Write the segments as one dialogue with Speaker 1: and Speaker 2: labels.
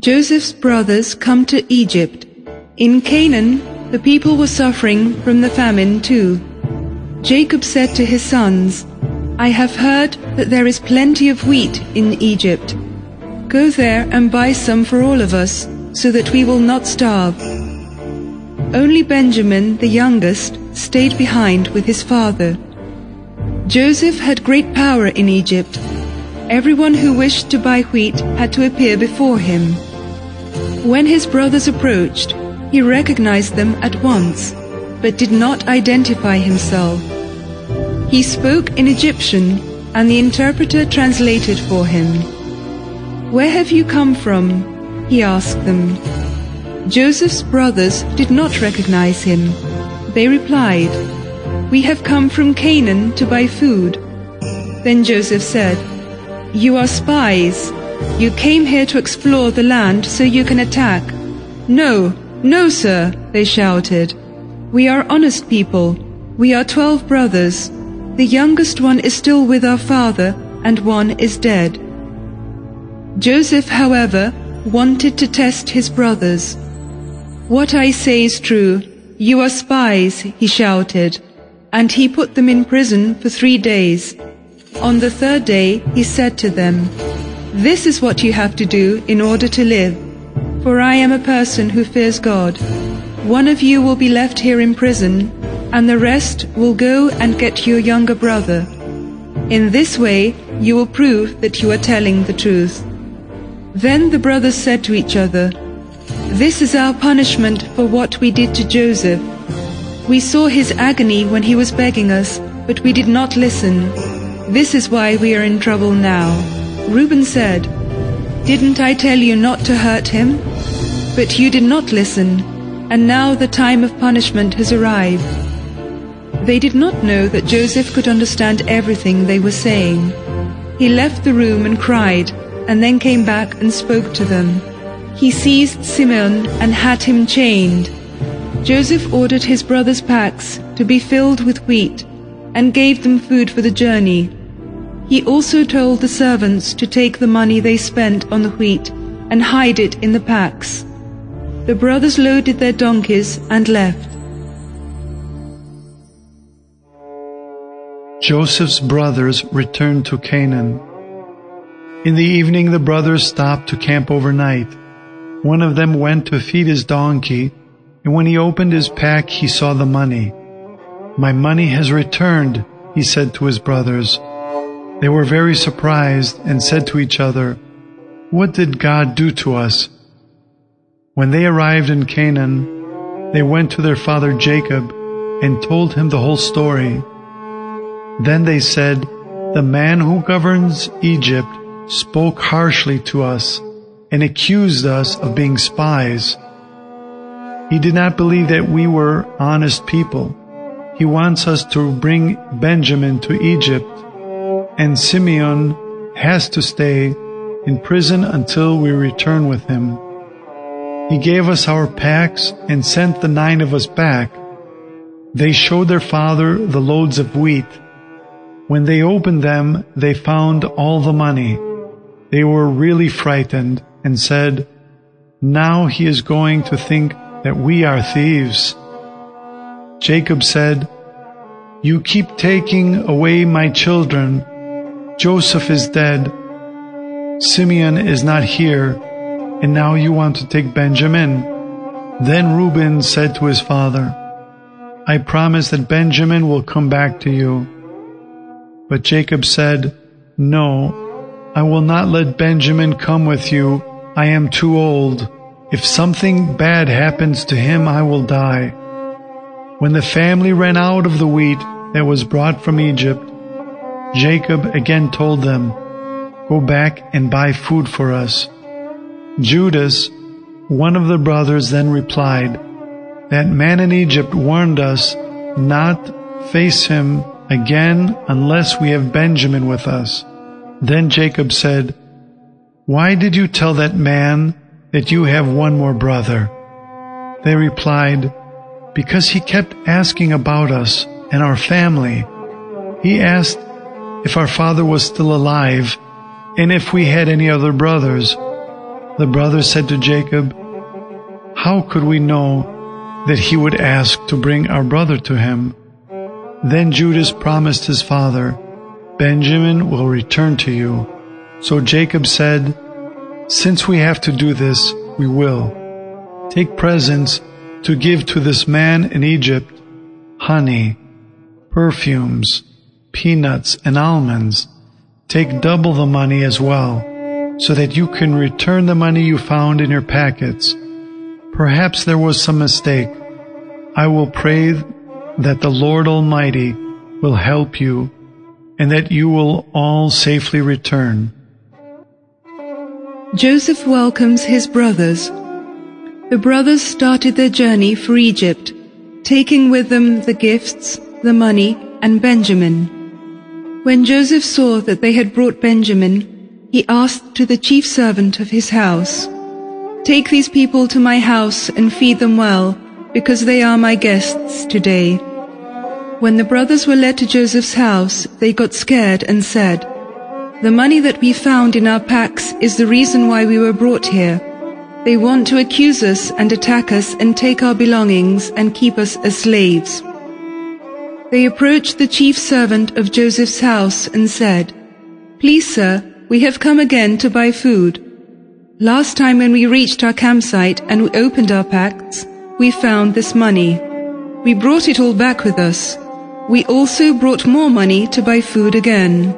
Speaker 1: Joseph's brothers come to Egypt. In Canaan, the people were suffering from the famine too. Jacob said to his sons, I have heard that there is plenty of wheat in Egypt. Go there and buy some for all of us, so that we will not starve. Only Benjamin, the youngest, stayed behind with his father. Joseph had great power in Egypt Everyone who wished to buy wheat had to appear before him. When his brothers approached, he recognized them at once, but did not identify himself. He spoke in Egyptian, and the interpreter translated for him. Where have you come from? he asked them. Joseph's brothers did not recognize him. They replied, We have come from Canaan to buy food. Then Joseph said, you are spies. You came here to explore the land so you can attack. No, no, sir, they shouted. We are honest people. We are twelve brothers. The youngest one is still with our father, and one is dead. Joseph, however, wanted to test his brothers. What I say is true. You are spies, he shouted, and he put them in prison for three days. On the third day he said to them, This is what you have to do in order to live, for I am a person who fears God. One of you will be left here in prison, and the rest will go and get your younger brother. In this way you will prove that you are telling the truth. Then the brothers said to each other, This is our punishment for what we did to Joseph. We saw his agony when he was begging us, but we did not listen. This is why we are in trouble now. Reuben said, Didn't I tell you not to hurt him? But you did not listen, and now the time of punishment has arrived. They did not know that Joseph could understand everything they were saying. He left the room and cried, and then came back and spoke to them. He seized Simeon and had him chained. Joseph ordered his brothers' packs to be filled with wheat and gave them food for the journey. He also told the servants to take the money they spent on the wheat and hide it in the packs. The brothers loaded their donkeys and left.
Speaker 2: Joseph's brothers returned to Canaan. In the evening, the brothers stopped to camp overnight. One of them went to feed his donkey, and when he opened his pack, he saw the money. My money has returned, he said to his brothers. They were very surprised and said to each other, What did God do to us? When they arrived in Canaan, they went to their father Jacob and told him the whole story. Then they said, The man who governs Egypt spoke harshly to us and accused us of being spies. He did not believe that we were honest people he wants us to bring Benjamin to Egypt, and Simeon has to stay in prison until we return with him. He gave us our packs and sent the nine of us back. They showed their father the loads of wheat. When they opened them, they found all the money. They were really frightened and said, Now he is going to think that we are thieves. Jacob said, You keep taking away my children. Joseph is dead. Simeon is not here, and now you want to take Benjamin. Then Reuben said to his father, I promise that Benjamin will come back to you. But Jacob said, No, I will not let Benjamin come with you. I am too old. If something bad happens to him, I will die. When the family ran out of the wheat that was brought from Egypt, Jacob again told them, Go back and buy food for us. Judas, one of the brothers, then replied, That man in Egypt warned us not face him again unless we have Benjamin with us. Then Jacob said, Why did you tell that man that you have one more brother? They replied, because he kept asking about us and our family. He asked if our father was still alive and if we had any other brothers. The brothers said to Jacob, How could we know that he would ask to bring our brother to him? Then Judas promised his father, Benjamin will return to you. So Jacob said, Since we have to do this, we will. Take presents to give to this man in Egypt honey, perfumes, peanuts, and almonds. Take double the money as well, so that you can return the money you found in your packets. Perhaps there was some mistake. I will pray that the Lord Almighty will help you and that you will all safely return.
Speaker 1: Joseph welcomes his brothers. The brothers started their journey for Egypt, taking with them the gifts, the money, and Benjamin. When Joseph saw that they had brought Benjamin, he asked to the chief servant of his house, Take these people to my house and feed them well, because they are my guests today. When the brothers were led to Joseph's house, they got scared and said, The money that we found in our packs is the reason why we were brought here. They want to accuse us and attack us and take our belongings and keep us as slaves. They approached the chief servant of Joseph's house and said, Please, sir, we have come again to buy food. Last time when we reached our campsite and we opened our packs, we found this money. We brought it all back with us. We also brought more money to buy food again.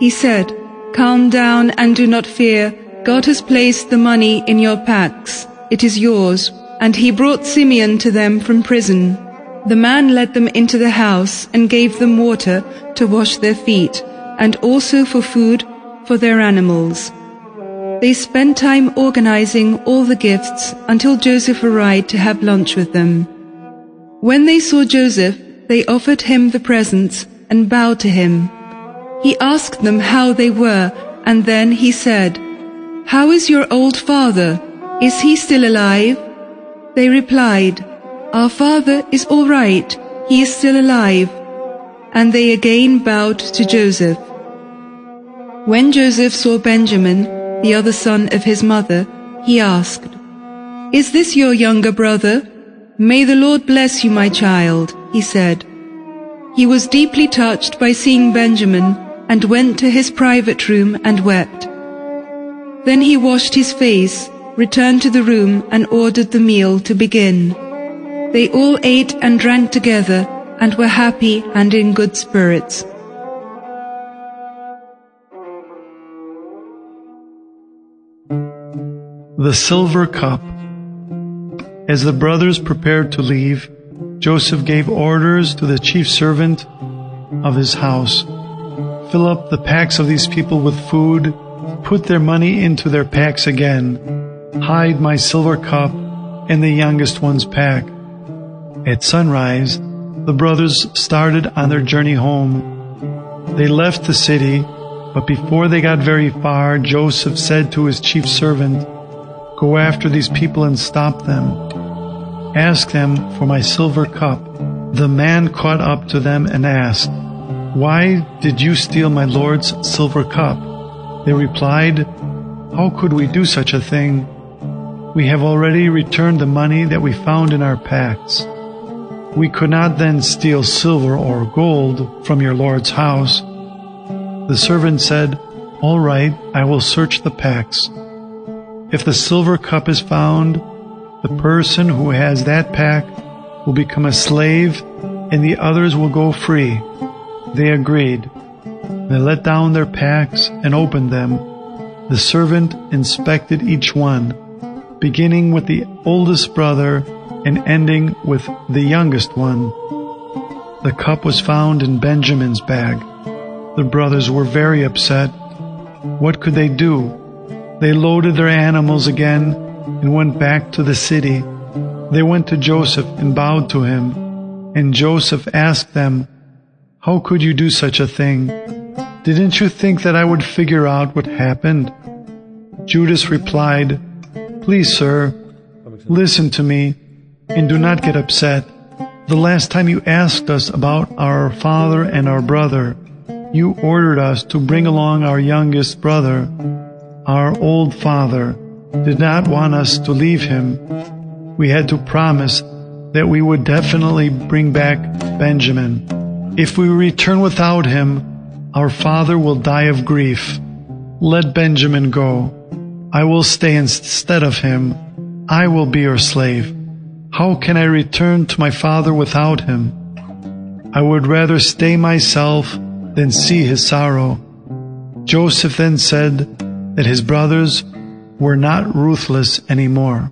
Speaker 1: He said, Calm down and do not fear. God has placed the money in your packs. It is yours. And he brought Simeon to them from prison. The man led them into the house and gave them water to wash their feet, and also for food for their animals. They spent time organizing all the gifts until Joseph arrived to have lunch with them. When they saw Joseph, they offered him the presents and bowed to him. He asked them how they were, and then he said, how is your old father? Is he still alive? They replied, Our father is all right. He is still alive. And they again bowed to Joseph. When Joseph saw Benjamin, the other son of his mother, he asked, Is this your younger brother? May the Lord bless you, my child, he said. He was deeply touched by seeing Benjamin and went to his private room and wept. Then he washed his face, returned to the room, and ordered the meal to begin. They all ate and drank together and were happy and in good spirits.
Speaker 2: The Silver Cup As the brothers prepared to leave, Joseph gave orders to the chief servant of his house. Fill up the packs of these people with food put their money into their packs again, hide my silver cup in the youngest one's pack. At sunrise, the brothers started on their journey home. They left the city, but before they got very far, Joseph said to his chief servant, Go after these people and stop them. Ask them for my silver cup. The man caught up to them and asked, Why did you steal my Lord's silver cup? They replied, How could we do such a thing? We have already returned the money that we found in our packs. We could not then steal silver or gold from your Lord's house. The servant said, All right, I will search the packs. If the silver cup is found, the person who has that pack will become a slave and the others will go free. They agreed. They let down their packs and opened them. The servant inspected each one, beginning with the oldest brother and ending with the youngest one. The cup was found in Benjamin's bag. The brothers were very upset. What could they do? They loaded their animals again and went back to the city. They went to Joseph and bowed to him. And Joseph asked them, How could you do such a thing? Didn't you think that I would figure out what happened? Judas replied, Please, sir, listen to me and do not get upset. The last time you asked us about our father and our brother, you ordered us to bring along our youngest brother, our old father, did not want us to leave him, we had to promise that we would definitely bring back Benjamin. If we return without him, our father will die of grief. Let Benjamin go. I will stay instead of him. I will be your slave. How can I return to my father without him? I would rather stay myself than see his sorrow. Joseph then said that his brothers were not ruthless anymore.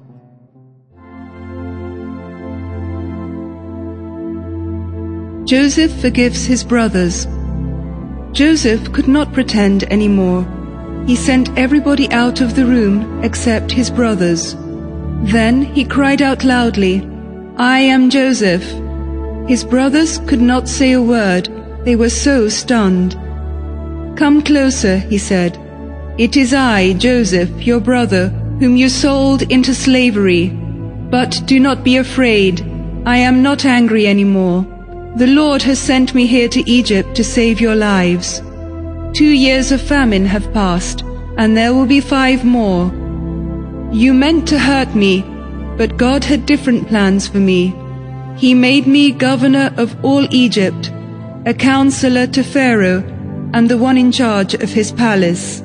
Speaker 1: Joseph forgives his brothers. Joseph could not pretend anymore. He sent everybody out of the room except his brothers. Then he cried out loudly, I am Joseph. His brothers could not say a word, they were so stunned. Come closer, he said. It is I, Joseph, your brother, whom you sold into slavery. But do not be afraid. I am not angry anymore. The Lord has sent me here to Egypt to save your lives. Two years of famine have passed, and there will be five more. You meant to hurt me, but God had different plans for me. He made me governor of all Egypt, a counselor to Pharaoh, and the one in charge of his palace.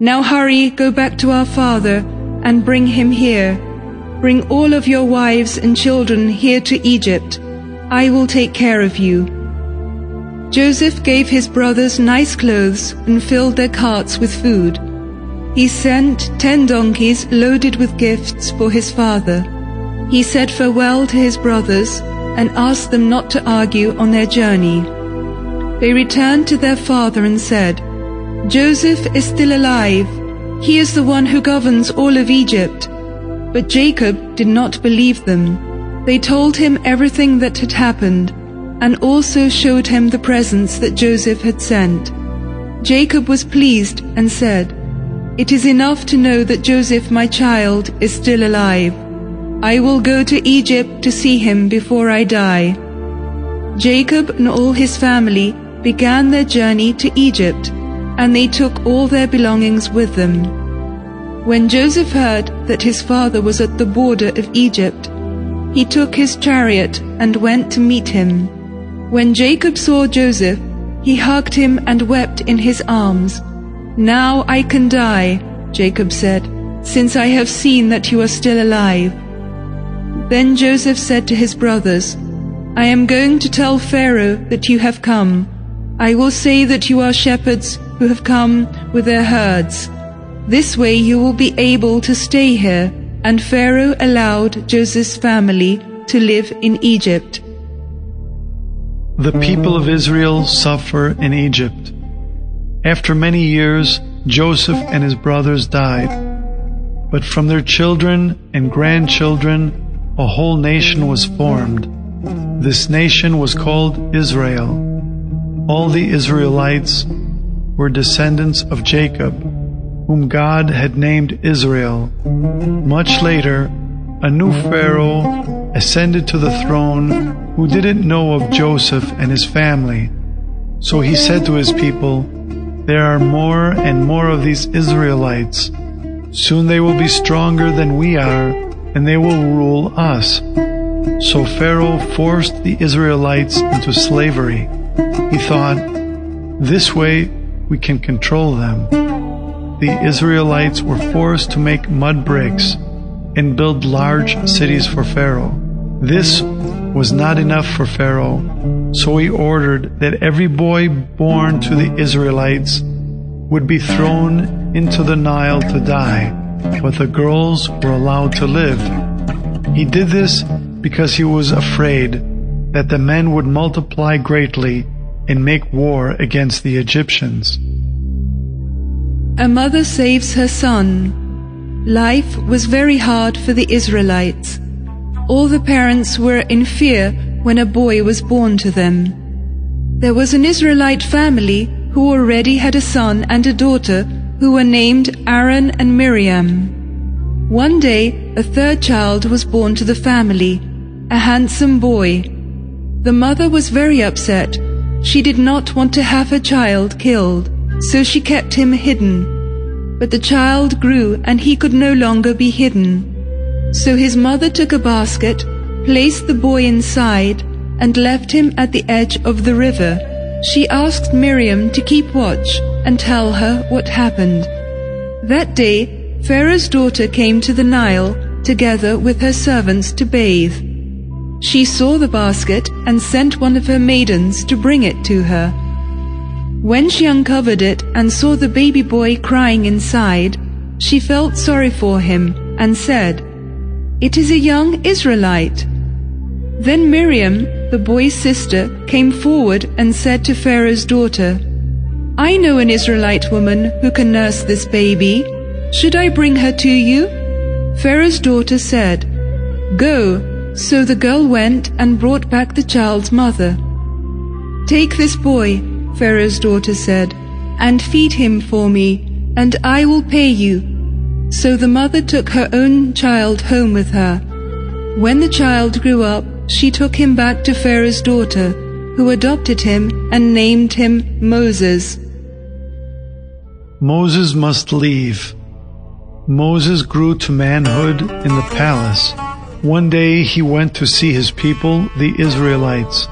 Speaker 1: Now hurry, go back to our father, and bring him here. Bring all of your wives and children here to Egypt I will take care of you. Joseph gave his brothers nice clothes and filled their carts with food. He sent ten donkeys loaded with gifts for his father. He said farewell to his brothers and asked them not to argue on their journey. They returned to their father and said, Joseph is still alive. He is the one who governs all of Egypt. But Jacob did not believe them. They told him everything that had happened and also showed him the presents that Joseph had sent. Jacob was pleased and said, It is enough to know that Joseph, my child, is still alive. I will go to Egypt to see him before I die. Jacob and all his family began their journey to Egypt, and they took all their belongings with them. When Joseph heard that his father was at the border of Egypt, he took his chariot and went to meet him. When Jacob saw Joseph, he hugged him and wept in his arms. Now I can die, Jacob said, since I have seen that you are still alive. Then Joseph said to his brothers, I am going to tell Pharaoh that you have come. I will say that you are shepherds who have come with their herds. This way you will be able to stay here and Pharaoh allowed Joseph's family to live in Egypt.
Speaker 2: The people of Israel suffer in Egypt. After many years, Joseph and his brothers died. But from their children and grandchildren, a whole nation was formed. This nation was called Israel. All the Israelites were descendants of Jacob whom God had named Israel. Much later, a new Pharaoh ascended to the throne who didn't know of Joseph and his family. So he said to his people, There are more and more of these Israelites. Soon they will be stronger than we are, and they will rule us. So Pharaoh forced the Israelites into slavery. He thought, This way we can control them the Israelites were forced to make mud bricks and build large cities for Pharaoh. This was not enough for Pharaoh, so he ordered that every boy born to the Israelites would be thrown into the Nile to die, but the girls were allowed to live. He did this because he was afraid that the men would multiply greatly and make war against the Egyptians.
Speaker 1: A mother saves her son. Life was very hard for the Israelites. All the parents were in fear when a boy was born to them. There was an Israelite family who already had a son and a daughter who were named Aaron and Miriam. One day, a third child was born to the family, a handsome boy. The mother was very upset. She did not want to have her child killed so she kept him hidden. But the child grew and he could no longer be hidden. So his mother took a basket, placed the boy inside, and left him at the edge of the river. She asked Miriam to keep watch and tell her what happened. That day, Pharaoh's daughter came to the Nile together with her servants to bathe. She saw the basket and sent one of her maidens to bring it to her. When she uncovered it and saw the baby boy crying inside, she felt sorry for him and said, It is a young Israelite. Then Miriam, the boy's sister, came forward and said to Pharaoh's daughter, I know an Israelite woman who can nurse this baby. Should I bring her to you? Pharaoh's daughter said, Go. So the girl went and brought back the child's mother. Take this boy, Pharaoh's daughter said, and feed him for me, and I will pay you. So the mother took her own child home with her. When the child grew up, she took him back to Pharaoh's daughter, who adopted him and named him Moses.
Speaker 2: Moses must leave. Moses grew to manhood in the palace. One day he went to see his people, the Israelites.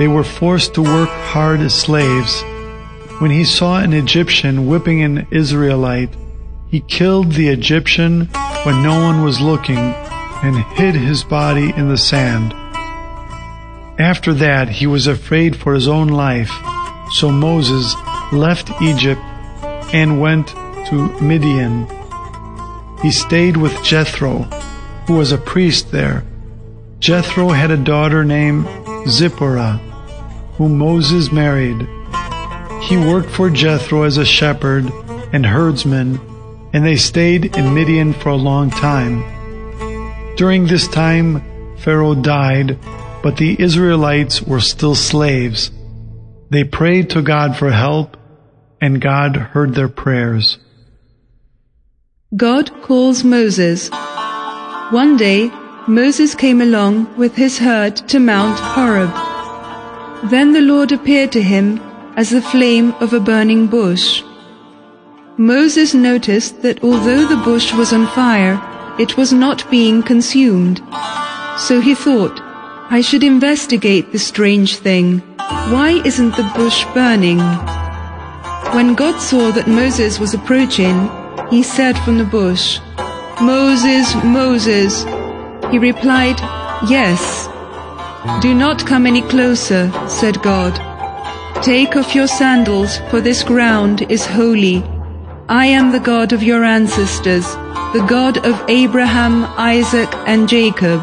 Speaker 2: They were forced to work hard as slaves. When he saw an Egyptian whipping an Israelite, he killed the Egyptian when no one was looking and hid his body in the sand. After that, he was afraid for his own life. So Moses left Egypt and went to Midian. He stayed with Jethro, who was a priest there. Jethro had a daughter named Zipporah, whom Moses married. He worked for Jethro as a shepherd and herdsman, and they stayed in Midian for a long time. During this time, Pharaoh died, but the Israelites were still slaves. They prayed to God for help, and God heard their prayers.
Speaker 1: God calls Moses. One day, Moses came along with his herd to Mount Horeb. Then the Lord appeared to him as the flame of a burning bush. Moses noticed that although the bush was on fire, it was not being consumed. So he thought, I should investigate this strange thing. Why isn't the bush burning? When God saw that Moses was approaching, he said from the bush, Moses, Moses. He replied, Yes. Do not come any closer, said God. Take off your sandals, for this ground is holy. I am the God of your ancestors, the God of Abraham, Isaac, and Jacob.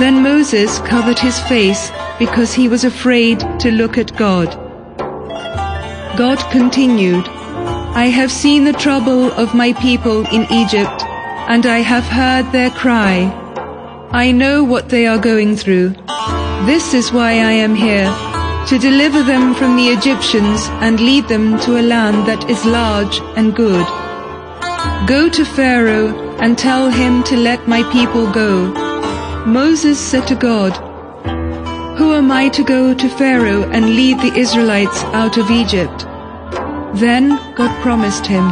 Speaker 1: Then Moses covered his face because he was afraid to look at God. God continued, I have seen the trouble of my people in Egypt, and I have heard their cry. I know what they are going through. This is why I am here, to deliver them from the Egyptians and lead them to a land that is large and good. Go to Pharaoh and tell him to let my people go. Moses said to God, Who am I to go to Pharaoh and lead the Israelites out of Egypt? Then God promised him,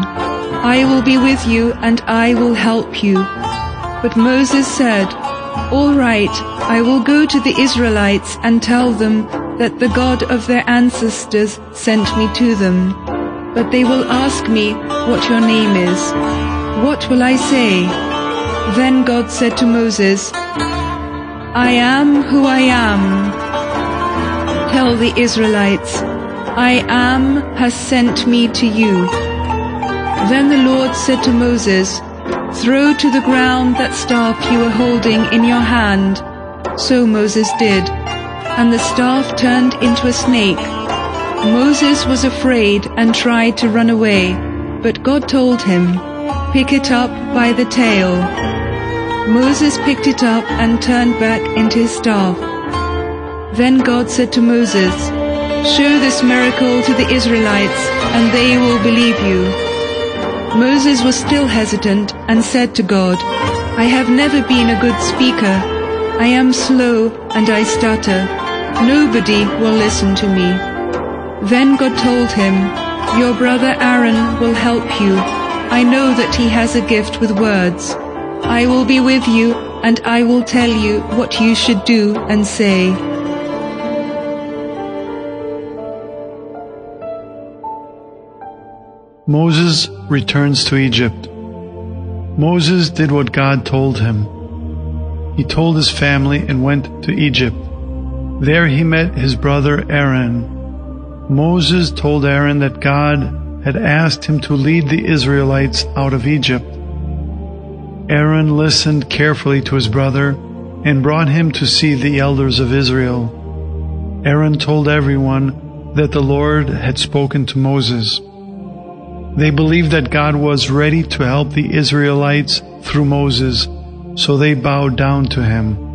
Speaker 1: I will be with you and I will help you. But Moses said, All right, I will go to the Israelites and tell them that the God of their ancestors sent me to them. But they will ask me what your name is. What will I say? Then God said to Moses, I am who I am. Tell the Israelites, I am has sent me to you. Then the Lord said to Moses, Throw to the ground that staff you are holding in your hand. So Moses did, and the staff turned into a snake. Moses was afraid and tried to run away, but God told him, Pick it up by the tail. Moses picked it up and turned back into his staff. Then God said to Moses, Show this miracle to the Israelites, and they will believe you. Moses was still hesitant and said to God, I have never been a good speaker. I am slow and I stutter. Nobody will listen to me. Then God told him, Your brother Aaron will help you. I know that he has a gift with words. I will be with you, and I will tell you what you should do and say.
Speaker 2: Moses returns to Egypt. Moses did what God told him. He told his family and went to Egypt. There he met his brother Aaron. Moses told Aaron that God had asked him to lead the Israelites out of Egypt. Aaron listened carefully to his brother and brought him to see the elders of Israel. Aaron told everyone that the Lord had spoken to Moses. They believed that God was ready to help the Israelites through Moses, so they bowed down to him.